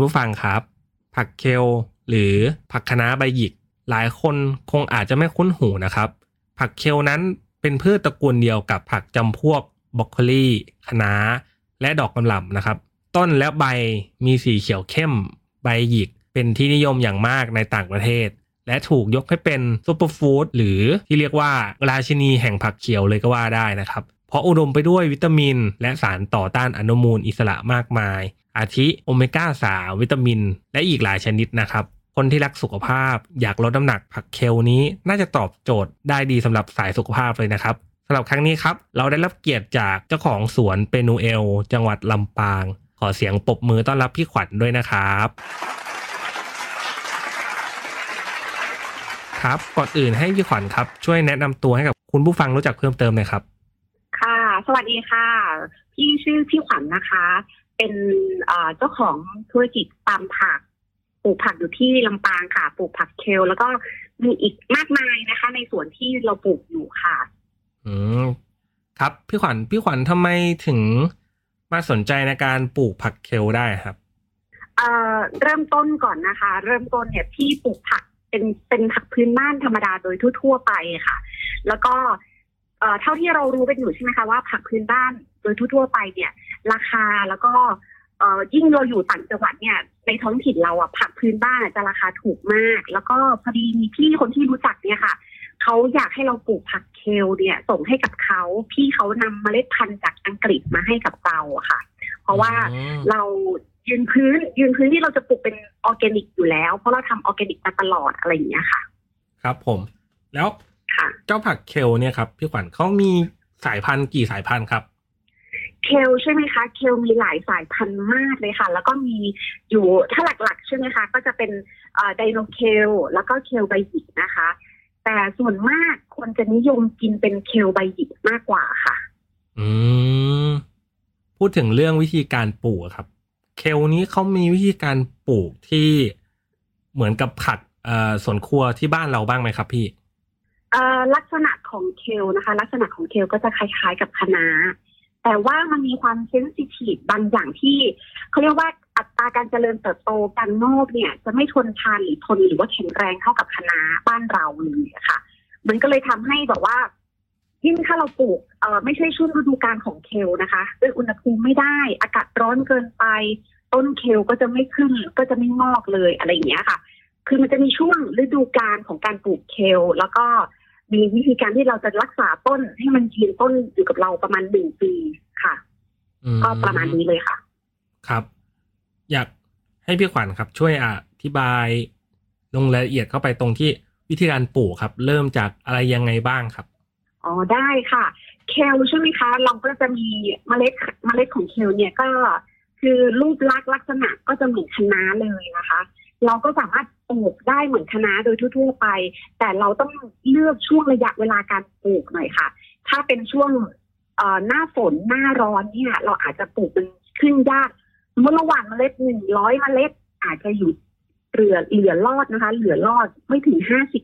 คุณผู้ฟังครับ ผักเคลหรือผักคะน้าใบหยิก หลายคนคงอาจจะไม่คุ้นหูนะครับ ผักเคลนั้นเป็นพืชตระกูลเดียวกับผักจำพวกบรอกโคลีคะน้า และดอกกะหล่ำนะครับ ต้นและใบมีสีเขียวเข้ม ใบหยิก เป็นที่นิยมอย่างมากในต่างประเทศ และถูกยกให้เป็น superfood หรือที่เรียกว่าราชินีแห่งผักเขียวเลยก็ว่าได้นะครับ เพราะอุดมไปด้วยวิตามิน และสารต่อต้านอนุมูลอิสระมากมาย อาทิโอเมก้า 3 วิตามิน และอีกหลายชนิดนะครับ คนที่รักสุขภาพอยากลดน้ำหนักผักเคลนี้น่าจะตอบโจทย์ได้ดีสำหรับสายสุขภาพเลยนะครับสำหรับครั้งนี้ครับ เราได้รับเกียรติจากเจ้าของสวนเปนูเอล จังหวัดลำปาง ขอเสียงปรบมือต้อนรับพี่ขวัญด้วยนะครับครับก่อนอื่นให้พี่ขวัญครับ ช่วยแนะนำตัวให้กับคุณผู้ฟังรู้จักเพิ่มเติมหน่อยครับ สวัสดีค่ะ พี่ชื่อพี่ขวัญนะคะ เป็นเอ่อเจ้าของธุรกิจปาล์มผักปลูกผักอยู่ที่ลำปางค่ะ ปลูกผักเคล แล้วก็มีอีกมากมายนะคะ ในสวนที่เราปลูกอยู่ค่ะ อืมครับพี่ขวัญพี่ขวัญทำไมถึงมาสนใจในการปลูกผักเคลได้ครับเอ่อเริ่มต้นก่อนนะคะ เริ่มต้นเนี่ยพี่ปลูกผักเป็นเป็นผักพื้นบ้านธรรมดาโดยทั่ว ๆ ไปค่ะ แล้วก็ เอ่อเท่าที่เรารู้กันอยู่ใช่ไหมคะว่าผักพื้นบ้านโดยทั่วๆไปเนี่ย ราคาแล้วก็เอ่อยิ่งเราอยู่ต่างจังหวัดเนี่ย ในท้องถิ่นเราอะผักพื้นบ้านอะจะราคาถูกมาก แล้วก็พอดีมีพี่คนที่รู้จักเนี่ยค่ะเขาอยากให้เราปลูกผักเคลเนี่ย ส่งให้กับเขาพี่เขานำเมล็ดพันธุ์จากอังกฤษมาให้กับเราอะค่ะ เพราะว่าอืมเรายืนพื้น ยืนพื้นที่เราจะปลูกเป็นออร์แกนิกอยู่แล้ว เพราะเราทำออร์แกนิกมาตลอดอะไรอย่างเงี้ยค่ะ ครับผม แล้วค่ะ เจ้าผักเคลเนี่ยครับพี่ขวัญเขามีสายพันธุ์กี่สายพันธุ์ครับ เคลใช่ไหมคะเคลมีหลายสายพันธุ์มากเลยค่ะ แล้วก็มีอยู่ถ้าหลักๆ ใช่ไหมคะก็จะเป็นไดโนเคลแล้วก็เคลใบหยิกนะคะ แต่ส่วนมากคนจะนิยมกินเป็นเคลใบหยิกมากกว่าค่ะ อืมพูดถึงเรื่องวิธีการปลูกอะครับ เคลนี้เขามีวิธีการปลูกที่เหมือนกับผักเอ่อสวนครัวที่บ้านเราบ้างไหมครับพี่เอ่อ ลักษณะของเคลนะคะ ลักษณะของเคลก็จะคล้ายๆกับคะน้าแต่ว่ามันมีความเซนซิทีฟบางอย่างที่เขาเรียกว่าอัตราการเจริญเติบโตการงอกเนี่ย จะไม่ทนทานหรือทนหรือว่าแข็งแรงเท่ากับคะน้าบ้านเราเลยค่ะ มันก็เลยทำให้แบบว่ายิ่งถ้าเราปลูกเอ่อไม่ใช่ช่วงฤดูกาลของเคลนะคะด้วยอุณหภูมิไม่ได้ อากาศร้อนเกินไป ต้นเคลก็จะไม่ขึ้นก็จะไม่งอกเลยอะไรอย่างเงี้ยค่ะ คือมันจะมีช่วงฤดูกาลของการปลูกเคลแล้วก็ มีวิธีการที่เราจะรักษาต้นให้มันยืนต้นอยู่กับเราประมาณหนึ่งปีค่ะอืมก็ประมาณนี้เลยค่ะ ครับ อยากให้พี่ขวัญครับ ช่วยอธิบายลงรายละเอียดเข้าไปตรงที่วิธีการปลูกครับ เริ่มจากอะไรยังไงบ้างครับอ๋อได้ค่ะ เคลใช่ไหมคะ เราก็จะมีเมล็ดเมล็ดของเคลเนี่ยก็คือรูปลักษณ์ลักษณะก็จะเหมือนคะน้าเลยนะคะ เราก็สามารถปลูกได้เหมือนคะน้าโดยทั่ว ๆ ไป แต่เราต้องเลือกช่วงระยะเวลาการปลูกหน่อยค่ะ ถ้าเป็นช่วงเอ่อหน้าฝนหน้าร้อนเนี่ย เราอาจจะปลูกมันขึ้นยากสมมติระหว่างเมล็ดหนึ่งร้อยเมล็ด อาจจะอยู่เหลือเหลือรอดนะคะ เหลือรอดไม่ถึงห้าสิบ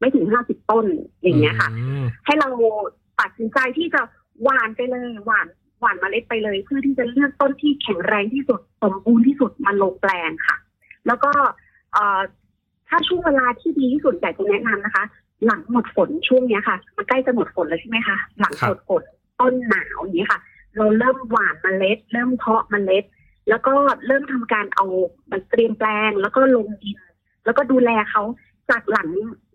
ไม่ถึงห้าสิบต้นอย่างเงี้ยค่ะอืมให้เราตัดสินใจที่จะหว่านไปเลยหว่านหว่านเมล็ดไปเลย เพื่อที่จะเลือกต้นที่แข็งแรงที่สุดสมบูรณ์ที่สุดมาลงแปลงค่ะ แล้วก็เอ่อ ถ้าช่วงเวลาที่ดีที่สุดอยากจะแนะนำนะคะ หลังหมดฝนช่วงเนี้ยค่ะ มันใกล้จะหมดฝนแล้วใช่ไหมคะหลังหมดฝนต้นหนาวอย่างนี้ค่ะ เราเริ่มหว่านเมล็ด เริ่มเพาะเมล็ด แล้วก็เริ่มทำการเอามันเตรียมแปลง แล้วก็ลงดิน แล้วก็ดูแลเขาจากหลัง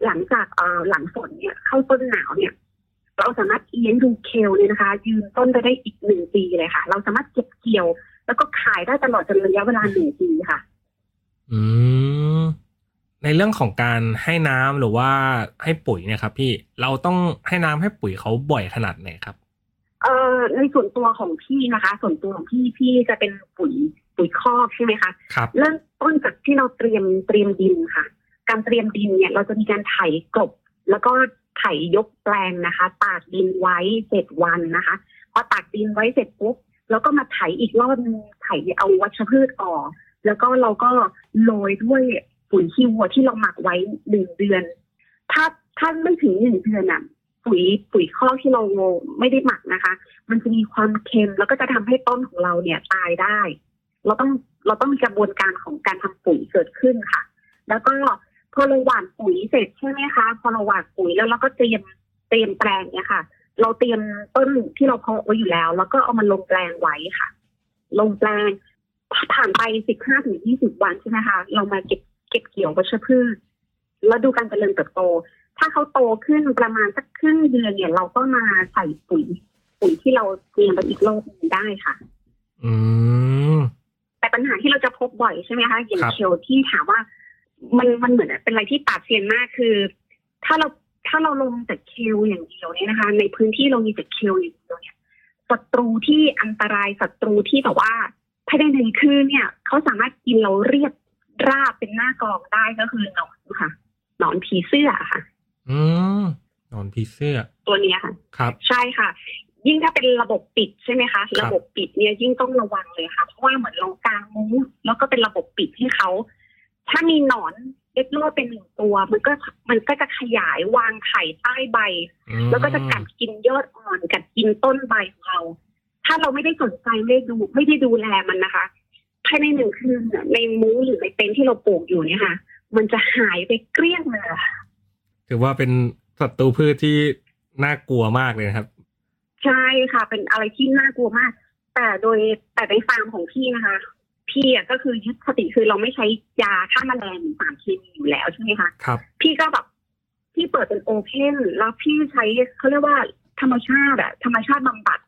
หลังจากเอ่อหลังฝนเนี่ยเข้าต้นหนาวเนี่ย เราสามารถเลี้ยงดูเคลเนี่ยนะคะ ยืนต้นไปได้อีกหนึ่งปีเลยค่ะ เราสามารถเก็บเกี่ยว แล้วก็ขายได้ตลอดจนระยะเวลาหนึ่งปีค่ะ อืมในเรื่องของการให้น้ำหรือว่าให้ปุ๋ยเนี่ยครับ พี่เราต้องให้น้ำให้ปุ๋ยเขาบ่อยขนาดไหนครับ เอ่อในส่วนตัวของพี่นะคะ ส่วนตัวของพี่พี่จะเป็นปุ๋ยปุ๋ยคอกใช่ไหมคะครับเริ่มต้นจากที่เราเตรียมเตรียมดินค่ะ การเตรียมดินเนี่ย เราจะมีการไถกลบ แล้วก็ไถยกแปลงนะคะ ตากดินไว้เจ็ดวันนะคะพอตากดินไว้เสร็จปุ๊บแล้วก็มาไถอีกรอบนึงไถเอาวัชพืชออก แล้วก็เราก็โรยด้วยปุ๋ยขี้วัวที่เราหมักไว้หนึ่งเดือน ถ้าถ้าไม่ถึงหนึ่งเดือนอะ ปุ๋ยปุ๋ยคอที่เราไม่ได้หมักนะคะ มันจะมีความเค็มแล้วก็จะทำให้ต้นของเราเนี่ยตายได้ เราต้องเราต้องมีกระบวนการของการทำปุ๋ยเกิดขึ้นค่ะ แล้วก็พอเราหว่านปุ๋ยเสร็จใช่ไหมคะพอเราหว่านปุ๋ยแล้วเราก็เตรียมเตรียมแปลงเนี่ยค่ะ เราเตรียมต้นที่เราเพาะไว้อยู่แล้ว แล้วก็เอามาลงแปลงไว้ค่ะ ลงแปลง ผ่านไปสิบห้าถึงยี่สิบวันใช่ไหมคะ เรามาเก็บเก็บเกี่ยววัชพืชแล้วดูการเจริญเติบโต ถ้าเขาโตขึ้นประมาณสักครึ่งเดือนเนี่ย เราก็มาใส่ปุ๋ยปุ๋ยที่เราเตรียมไปอีกรอบหนึงได้ค่ะ อืมแต่ปัญหาที่เราจะพบบ่อยใช่ไหมคะอย่างครับเคลที่ถามว่า มันมันเหมือนเป็นอะไรที่ปราดเซียนมากคือ ถ้าเราถ้าเราลงแต่เคลอย่างเดียวเนี่ยนะคะ ในพื้นที่เรามีแต่เคลอย่างเดียวเนี่ยศัตรูที่อันตรายศัตรูที่แบบว่าภายในหนึ่งคืนเนี่ยเขาสามารถกินเราเรียบราบเป็นหน้ากลองได้ก็คือหนอนค่ะหนอนผีเสื้อค่ะ อืมนอนผีเสื้อ ตัวเนี้ยค่ะ ครับ ใช่ค่ะ ยิ่งถ้าเป็นระบบปิดใช่ไหมคะ ระบบปิดเนี่ยยิ่งต้องระวังเลยค่ะ เพราะว่าเหมือนเรากางมุ้งแล้วก็เป็นระบบปิดให้เขาถ้ามีหนอนเล็กน้อยเป็นหนึ่งตัว มันก็มันก็จะขยายวางไข่ใต้ใบอืมแล้วก็จะกัดกินยอดอ่อนกัดกินต้นใบของเรา ถ้าเราไม่ได้สนใจไม่ได้ดูไม่ได้ดูแลมันนะคะภายในหนึ่งคืนน่ะในมุ้งหรือในเต็นท์ที่เราปลูกอยู่เนี่ยค่ะ มันจะหายไปเกลี้ยงเลยค่ะถือว่าเป็นศัตรูพืชที่น่ากลัวมากเลยนะครับ ใช่ค่ะ เป็นอะไรที่น่ากลัวมาก แต่โดยแต่ในฟาร์มของพี่นะคะ พี่อะก็คือยึดสติคือเราไม่ใช้ยาฆ่าแมลงหรือสารเคมีอยู่แล้วใช่ไหมคะครับ พี่ก็แบบพี่เปิดเป็นโอเพนแล้วพี่ใช้เขาเรียกว่าธรรมชาติอะธรรมชาติบำบัด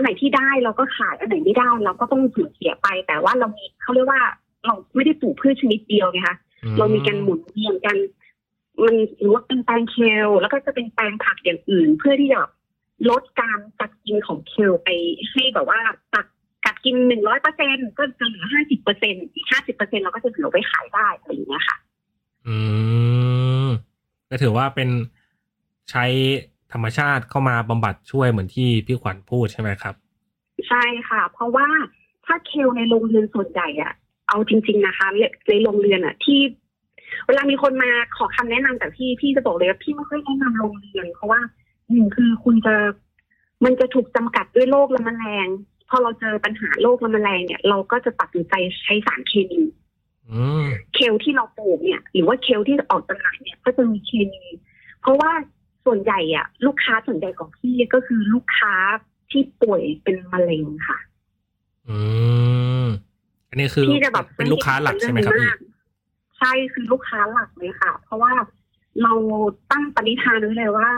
อันไหนที่ได้เราก็ขายอันไหนไม่ได้เราก็ต้องสูญเสียไป แต่ว่าเรามีเขาเรียกว่าเราไม่ได้ปลูกพืชชนิดเดียวไงคะเรามีการหมุนเวียนกัน มันหรือว่าเป็นแปลงเคลแล้วก็จะเป็นแปลงผักอย่างอื่น เพื่อที่จะลดการกัดกินของเคลไปให้แบบว่าตัดกัดกินหนึ่งร้อยเปอร์เซ็นก็จะเหลือห้าสิบเปอร์เซ็นอีกห้าสิบเปอร์เซ็นเราก็จะเหลือไว้ขายได้อะไรอย่างเงี้ยค่ะ อืมก็ถือว่าเป็นใช้ ธรรมชาติเข้ามาบำบัดช่วยเหมือนที่พี่ขวัญพูดใช่ไหมครับ ใช่ค่ะ เพราะว่าถ้าเคลในโรงเรือนส่วนใหญ่อะเอาจริง ๆนะคะในโรงเรือนอะที่เวลามีคนมาขอคำแนะนำจากพี่พี่จะบอกเลยว่าพี่ไม่ค่อยแนะนำโรงเรือนเพราะว่าหนึ่งคือคุณจะมันจะถูกจำกัดด้วยโรคและแมลงพอเราเจอปัญหาโรคและแมลงเนี่ย เราก็จะตัดสินใจใช้สารเคมีอืมเคลที่เราปลูกเนี่ย หรือว่าเคลที่ออกจำหน่ายเนี่ย ก็จะมีเคมี เพราะว่า ส่วนใหญ่อะลูกค้าส่วนใหญ่ของพี่ก็คือลูกค้าที่ป่วยเป็นมะเร็งค่ะ อืมอันนี้คือพี่จะแบบเป็นลูกค้าหลักใช่ไหมครับพี่ใช่คือลูกค้าหลักเลยค่ะ เพราะว่าเราตั้งปณิธานไว้เลยว่า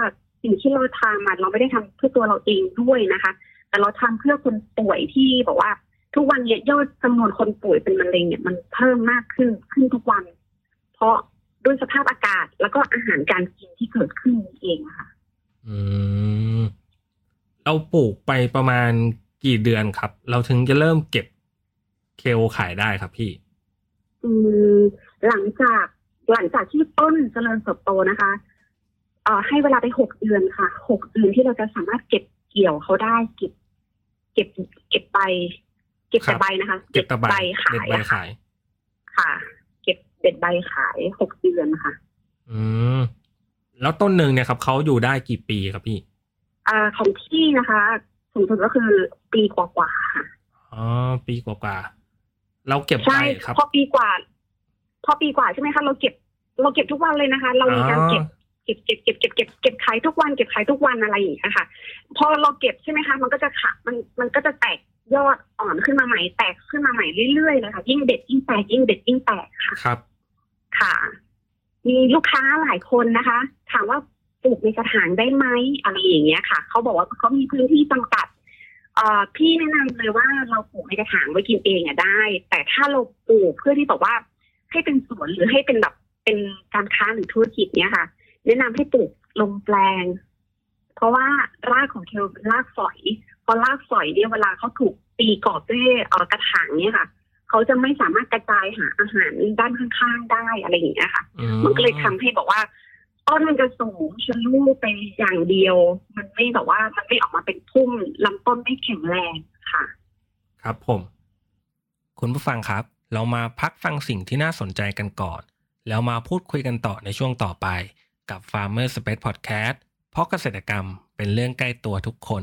สิ่งที่เราทำอะเราไม่ได้ทำเพื่อตัวเราเองด้วยนะคะ แต่เราทำเพื่อคนป่วยที่บอกว่า ทุกวันเนี้ยยอดจำนวนคนป่วยเป็นมะเร็งเนี่ยมันเพิ่มมากขึ้นขึ้นทุกวัน เพราะ ด้วยสภาพอากาศ แล้วก็อาหารการกินที่เกิดขึ้นนี่เองอะค่ะ อืมเราปลูกไปประมาณกี่เดือนครับ เราถึงจะเริ่มเก็บเคลขายได้ครับพี่ อืมหลังจากหลังจากที่ต้นเจริญเติบโตนะคะ เอ่อให้เวลาไปหกเดือนค่ะหกเดือนที่เราจะสามารถเก็บเกี่ยวเขาได้เก็บ เก็บ เก็บใบ เก็บครัแต่บใบนะคะ เก็บตะไบขาเด็ดยใบอะค่ะขายค่ะ เก็บเด็ดใบขายหกเดือนค่ะ อืม แล้วต้นหนึ่งเนี่ยครับเขาอยู่ได้กี่ปีครับพี่ อ่าของพี่นะคะสูงสุดก็คือปีกว่าๆค่ะอ๋อปีกว่าๆเราเก็บใช่ไปครับ พอปีกว่า พอปีกว่าใช่ไหมคะเราเก็บ เราเก็บทุกวันเลยนะคะ เรามีการเก็บเก็บเก็บเก็บเก็บเก็บเก็บขายทุกวันเก็บขายทุกวันอะไรอย่างเงี้ยค่ะ พอเราเก็บใช่ไหมคะ มันก็จะขามันมันก็จะแตกยอดอ่อนขึ้นมาใหม่ แตกขึ้นมาใหม่เรื่อยๆเลยค่ะยิ่งเด็ดยิ่งแตกยิ่งเด็ดยิ่งแตกค่ะครับ ค่ะ มีลูกค้าหลายคนนะคะ ถามว่าปลูกในกระถางได้ไหมอะไรอย่างเงี้ยค่ะ เขาบอกว่าเขามีพื้นที่จำกัดเอ่อพี่แนะนำเลยว่าเราปลูกในกระถางไว้กินเองอะได้ แต่ถ้าเราปลูกเพื่อที่บอกว่าให้เป็นสวนหรือให้เป็นแบบเป็นการค้าหรือธุรกิจเนี้ยค่ะ แนะนำให้ปลูกลงแปลง เพราะว่ารากของเคลรากฝอยพอรากฝอยเนี่ยเวลาเขาถูกตีกรอบด้วยอ่อกระถางเนี่ยค่ะ เขาจะไม่สามารถกระจายหาอาหารด้านข้างๆได้อะไรอย่างเงี้ยค่ะอืมันก็เลยทำให้บอกว่าต้นมันจะสูงชะลูไปอย่างเดียว มันไม่แบบว่ามันไม่ออกมาเป็นพุ่มลำต้นไม่แข็งแรงค่ะ ครับผม คุณผู้ฟังครับ เรามาพักฟังสิ่งที่น่าสนใจกันก่อน แล้วมาพูดคุยกันต่อในช่วงต่อไป กับ Farmer Space Podcast เพราะเกษตรกรรมเป็นเรื่องใกล้ตัวทุกคน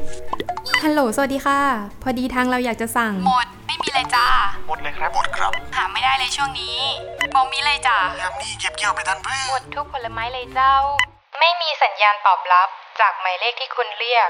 ฮัลโหล สวัสดีค่ะ พอดีทางเราอยากจะสั่ง หมด ไม่มีเลยจ้า หมดเลยครับหมดครับหาไม่ได้เลยช่วงนี้บอมีเลยจ้ายามนี้เก็บเกี่ยวไปทันเพื่หมอนดทุกผลไม้เลยเจ้า ไม่มีสัญญาณตอบรับจากหมายเลขที่คุณเรียก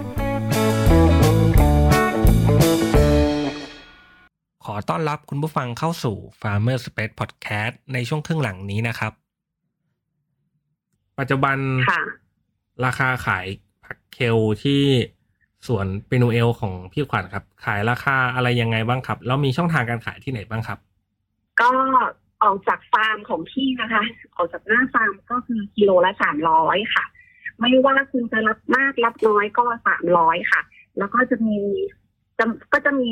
ขอต้อนรับคุณผู้ฟังเข้าสู่ Farmer Space Podcast ในช่วงครึ่งหลังนี้นะครับ ปัจจุบันค่ะราคาขายผักเคลที่สวนเปนูเอลของพี่ขวัญครับ ขายราคาอะไรยังไงบ้างครับ แล้วมีช่องทางการขายที่ไหนบ้างครับ ก็ออกจากฟาร์มของพี่นะคะ ออกจากหน้าฟาร์มก็คือกิโลละสามร้อยค่ะ ไม่ว่าคุณจะรับมากรับน้อยก็สามร้อยค่ะ แล้วก็จะมีจะก็จะมี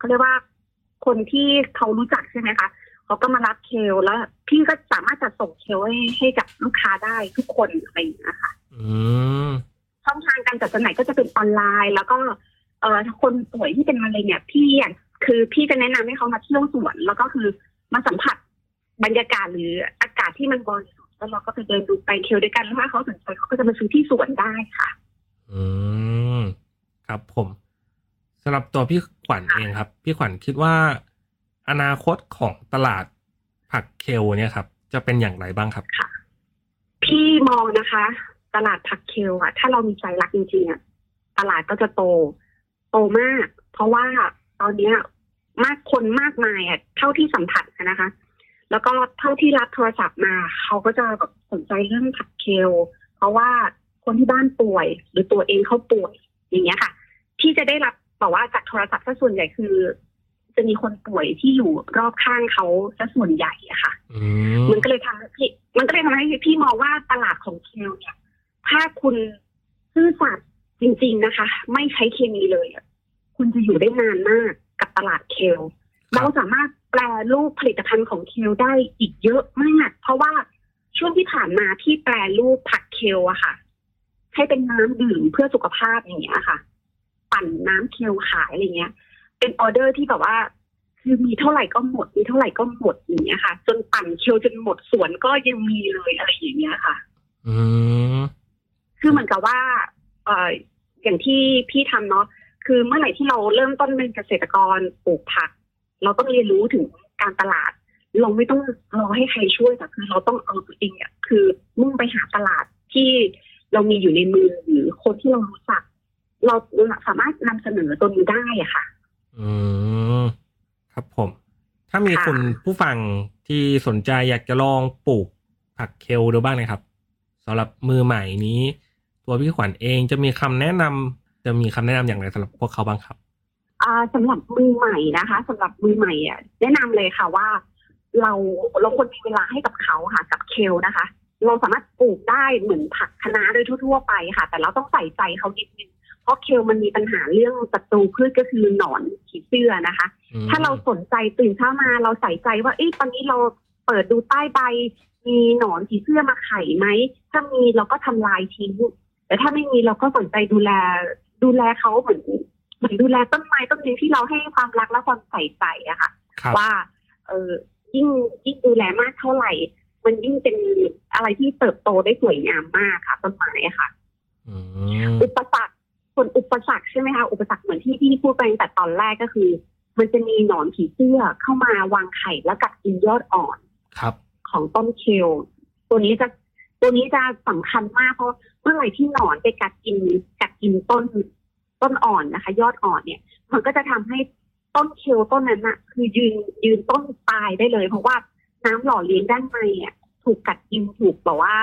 เอ่อเขาเรียกว่าคนที่เขารู้จักใช่ไหมคะเขาก็มารับเคลแล้ว พี่ก็สามารถจัดส่งเคลให้ให้กับลูกค้าได้ทุกคนอะไรอย่างเงี้ยค่ะอืมช่องทางการจัดจำหน่ายก็จะเป็นออนไลน์ แล้วก็ เอ่อคนป่วยที่เป็นมะเร็งเนี่ย พี่อยากคือพี่จะแนะนำให้เขามาเที่ยวสวนแล้วก็คือมาสัมผัสบรรยากาศหรืออากาศที่มันบริสุทธิ์แล้วเราก็ไปเดินดูไปเที่ยวด้วยกันแล้วถ้าเขาสนใจเขาก็จะมาซื้อที่สวนได้ค่ะ อืมครับผม สำหรับตัวพี่ขวัญเองครับ พี่ขวัญคิดว่า อนาคตของตลาดผักเคลเนี่ยครับ จะเป็นอย่างไรบ้างครับพี่มองนะคะ ตลาดผักเคลอะถ้าเรามีใจรักจริงๆอะตลาดก็จะโต โตมาก เพราะว่าตอนเนี้ยมากคนมากมายอะเท่าที่สัมผัสนะคะ แล้วก็เท่าที่รับโทรศัพท์มาเขาก็จะแบบสนใจเรื่องผักเคลเพราะว่าคนที่บ้านป่วย หรือตัวเองเขาป่วยอย่างเงี้ยค่ะ ที่จะได้รับ บอกว่าจากโทรศัพท์ซะส่วนใหญ่คือ จะมีคนป่วยที่อยู่รอบข้างเขาซะส่วนใหญ่อะค่ะอืมมันก็เลยทำให้พี่ มันก็เลยทำให้พี่มองว่าตลาดของเคลเนี่ย ถ้าคุณซื่อสัตย์จริง ๆนะคะ ไม่ใช้เคมีเลยอะคุณจะอยู่ได้นานมากกับตลาดเคลครับเราสามารถแปลรูปผลิตภัณฑ์ของเคลได้อีกเยอะมาก เพราะว่าช่วงที่ผ่านมาที่แปลรูปผักเคลอะค่ะ ให้เป็นน้ำดื่มเพื่อสุขภาพอย่างเงี้ยค่ะ ปั่นน้ำเคลขายอะไรเงี้ย เป็นออเดอร์ที่แบบว่า คือมีเท่าไหร่ก็หมด มีเท่าไหร่ก็หมดอย่างเงี้ยค่ะ จนปั่นเคลจนหมดสวนก็ยังมีเลยอะไรอย่างเงี้ยค่ะ อืมคือเหมือนกับว่า เอ่ออย่างที่พี่ทำเนาะคือเมื่อไหร่ที่เราเริ่มต้นเป็นเกษตรกรปลูกผัก เราต้องเรียนรู้ถึงการตลาด เราไม่ต้องรอให้ใครช่วยแต่คือเราต้องเอาตัวเองเนี่ยคือมุ่งไปหาตลาดที่เรามีอยู่ในมือหรือคนที่เรารู้จัก เราสามารถนำเสนอตัวนี้ได้อะค่ะ อืมครับผม ถ้ามีค่ะคุณผู้ฟังที่สนใจอยากจะลองปลูกผักเคลดูบ้างนะครับสำหรับมือใหม่นี้ ตัวพี่ขวัญเองจะมีคำแนะนำจะมีคำแนะนำอย่างไรสำหรับพวกเขาบ้างครับอ่าสำหรับมือใหม่นะคะสำหรับมือใหม่อะแนะนำเลยค่ะว่า เราเราควรมีเวลาให้กับเขาค่ะ กับเคลนะคะ เราสามารถปลูกได้เหมือนผักคะน้าโดยทั่ว ๆ ไปค่ะ แต่เราต้องใส่ใจเขานิดนึงเพ ราะเคลมันมีปัญหาเรื่องศัตรูพืชก็คือหนอนผีเสื้อนะคะอืมถ้าเราสนใจตื่นเช้ามาเราใส่ใจว่า เอ๊ะตอนนี้เราเปิดดูใต้ใบ มีหนอนผีเสื้อมาไข่ไหม ถ้ามีเราก็ทำลายทิ้งแต่ถ้าไม่มีเราก็สนใจดูแล ดูแลเขาเหมือนเหมือนดูแลต้นไม้ต้นนี้ที่เราให้ความรักและความใส่ใจอะค่ะครับว่า เออยิ่งยิ่งดูแลมากเท่าไหร่ มันยิ่งเป็นอะไรที่เติบโตได้สวยงามมากค่ะต้นไม้อะค่ะอืมอุปสรรค ส่วนอุปสรรคใช่ไหมคะอุปสรรคเหมือนที่พี่พูดไปตั้งแต่ตอนแรกก็คือ มันจะมีหนอนผีเสื้อเข้ามาวางไข่แล้วกัดกินยอดอ่อนครับ ของต้นเคลตัวนี้จะตัวนี้จะสำคัญมากเพราะเมื่อไหร่ที่หนอนไปกัดกินกัดกินต้นต้นอ่อนนะคะ ยอดอ่อนเนี่ย มันก็จะทำให้ต้นเคลต้นนั้นน่ะคือยืนยืนต้นตายได้เลย เพราะว่าน้ำหล่อเลี้ยงด้านในอะถูกกัดกินถูกแบบว่า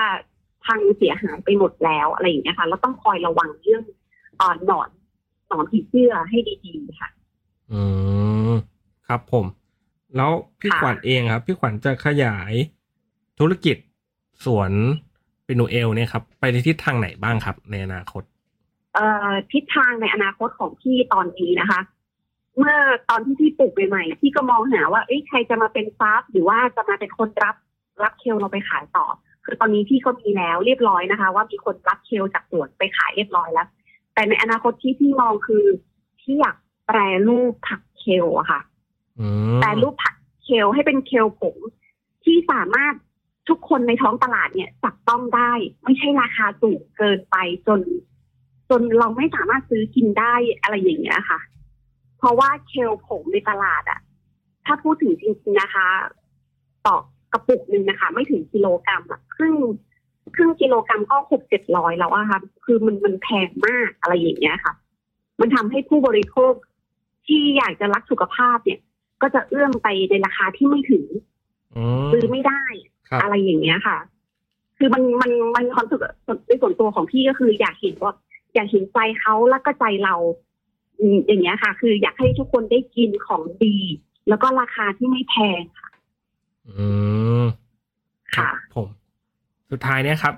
พังเสียหายไปหมดแล้วอะไรอย่างเงี้ยค่ะแล้วต้องคอยระวังเรื่อง เอ่อหนอนหนอนผีเสื้อให้ดีๆค่ะอืมครับผม แล้วพี่ค่ะขวัญเองครับ พี่ขวัญจะขยายธุรกิจสวนเปนูเอลเนี่ยครับ ไปในทิศทางไหนบ้างครับ ในอนาคต เอ่อทิศทางในอนาคตของพี่ตอนนี้นะคะ เมื่อตอนที่พี่ปลูกใหม่ๆพี่ก็มองหาว่าเอ้ยใครจะมาเป็นฟาร์มหรือว่าจะมาเป็นคนรับรับเคลเราไปขายต่อ คือตอนนี้พี่ก็มีแล้วเรียบร้อยนะคะ ว่ามีคนรับเคลจากสวนไปขายเรียบร้อยแล้ว แต่ในอนาคตที่พี่มองคือพี่อยากแปรรูปผักเคลอะค่ะอืมแปรรูปผักเคลให้เป็นเคลผงที่สามารถทุกคนในท้องตลาดเนี่ยจับต้องได้ ไม่ใช่ราคาสูงเกินไปจน จนเราไม่สามารถซื้อกินได้อะไรอย่างเงี้ยค่ะ เพราะว่าเคลผงในตลาดอะถ้าพูดถึงจริงๆนะคะ ต่อกระปุกหนึ่งนะคะ ไม่ถึงกิโลกรัมอะครึ่ง ครึ่งกิโลกรัมก็หกเจ็ดร้อยแล้วอะค่ะ คือมันมันแพงมากอะไรอย่างเงี้ยค่ะ มันทำให้ผู้บริโภคที่อยากจะรักสุขภาพเนี่ย ก็จะเอื้อมไปในราคาที่ไม่ถึงอืมซื้อไม่ได้ครับอะไรอย่างเงี้ยค่ะ คือมันมันมันความรู้สึกในส่วนตัวของพี่ก็คืออยากเห็นว่าอยากเห็นใจเขาแล้วก็ใจเราอืมอย่างเงี้ยค่ะ คืออยากให้ทุกคนได้กินของดี แล้วก็ราคาที่ไม่แพงค่ะ อืมค่ะ ผม สุดท้ายเนี่ยครับ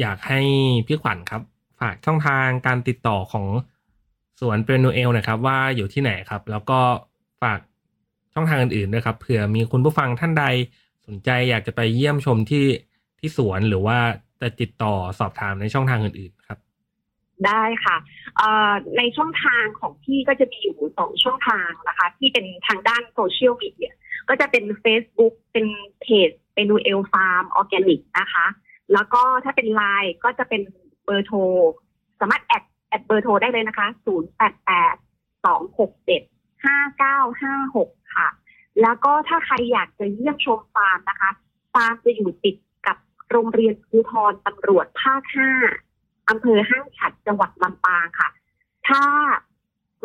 อยากให้พี่ขวัญครับ ฝากช่องทางการติดต่อของสวนเปรนูเอลนะครับ ว่าอยู่ที่ไหนครับ แล้วก็ฝากช่องทางอื่นๆด้วยครับเผื่อมีคุณผู้ฟังท่านใดสนใจอยากจะไปเยี่ยมชมที่ที่สวนหรือว่าจะติดต่อสอบถามในช่องทางอื่นๆครับได้ค่ะในช่องทางของพี่ก็จะมีอยู่สองช่องทางนะคะ ที่เป็นทางด้านโซเชียลมีเดียก็จะเป็น Facebook เป็นเพจ เป็นนูเอลฟาร์มออร์แกนิกนะคะ แล้วก็ถ้าเป็นไลน์ก็จะเป็นเบอร์โทร สามารถ add add เบอร์โทรได้เลยนะคะ 0 8 8 2 6 7 5 9 5 6 ค่ะ แล้วก็ถ้าใครอยากจะเยี่ยมชมฟาร์มนะคะ ฟาร์มจะอยู่ติดกับโรงเรียนภูธรตำรวจภาค 5อำเภอห้างฉัดจังหวัดลำปางค่ะ ถ้า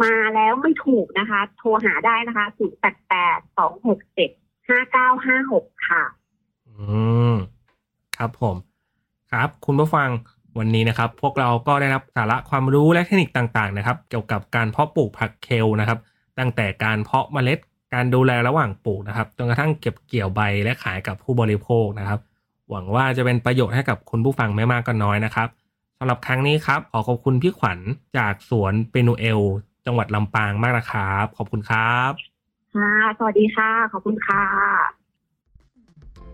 มาแล้วไม่ถูกนะคะ โทรหาได้นะคะ 0 8 8 2 6 7 5 9 5 6 ค่ะ อืมครับผมครับ คุณผู้ฟังวันนี้นะครับ พวกเราก็ได้รับสาระความรู้และเทคนิคต่างๆ นะครับ เกี่ยวกับการเพาะปลูกผักเคลนะครับ ตั้งแต่การเพาะเมล็ดการดูแลระหว่างปลูกนะครับจนกระทั่งเก็บเกี่ยวใบและขายกับผู้บริโภคนะครับ หวังว่าจะเป็นประโยชน์ให้กับคุณผู้ฟังไม่มากก็น้อยนะครับสำหรับครั้งนี้ครับขอขอบคุณพี่ขวัญจากสวนเปนูเอล จังหวัดลำปางมากนะครับ ขอบคุณครับค่ะสวัสดีค่ะ ขอบคุณค่ะ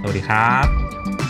สวัสดีครับ